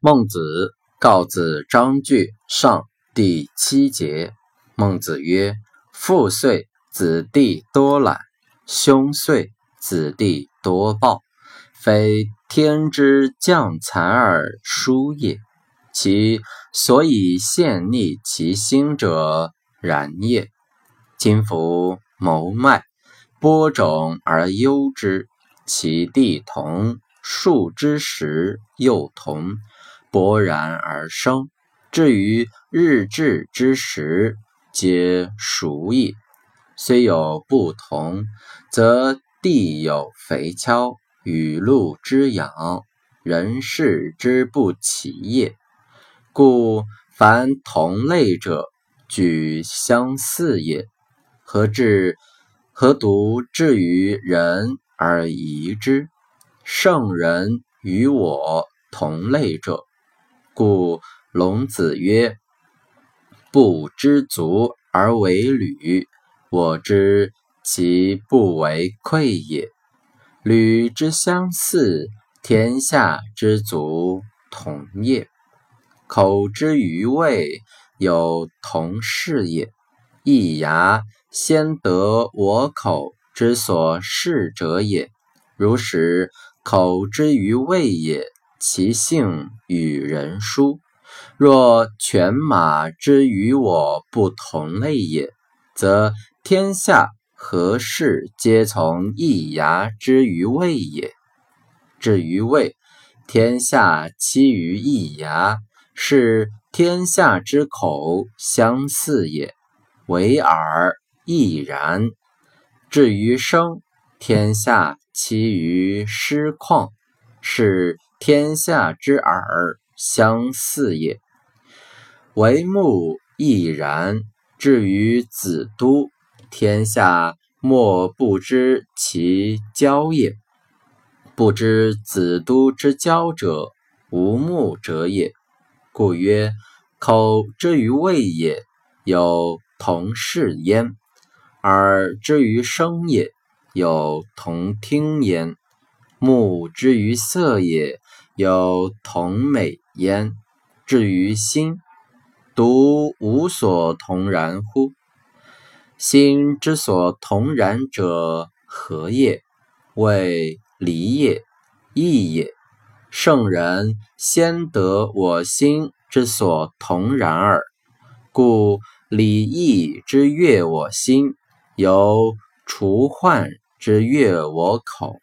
孟子告子章句上第七节。孟子曰：“父岁，子弟多懒；兄岁，子弟多暴。非天之降财而殊也，其所以陷逆其心者，然也。今夫谋脉，播种而忧之，其地同，数之时又同。”勃然而生，至于日至之时，皆熟矣。虽有不同，则地有肥锹，雨露之养，人事之不齐也。故凡同类者，举相似也。何至？何独至于人而疑之？圣人与我同类者。故龙子曰：“不知足而为履，我知其不为愧也。履之相似，天下之足同也。口之于味，有同是也。一牙先得我口之所视者也。如是，口之于味也。”其性与人殊，若犬马之与我不同类也，则天下何事皆从一牙之于味也？至于味，天下期于一牙，是天下之口相似也，为耳亦然。至于声，天下期于失旷，是。天下之耳相似也，为目亦然。至于子都，天下莫不知其交也。不知子都之交者，无目者也。故曰：口之于味也，有同视焉；耳之于声也，有同听焉；目之于色也。有同美焉，至于心，独无所同然乎？心之所同然者何也？谓离也，义也。圣人先得我心之所同然耳，故礼义之悦我心，犹除患之悦我口。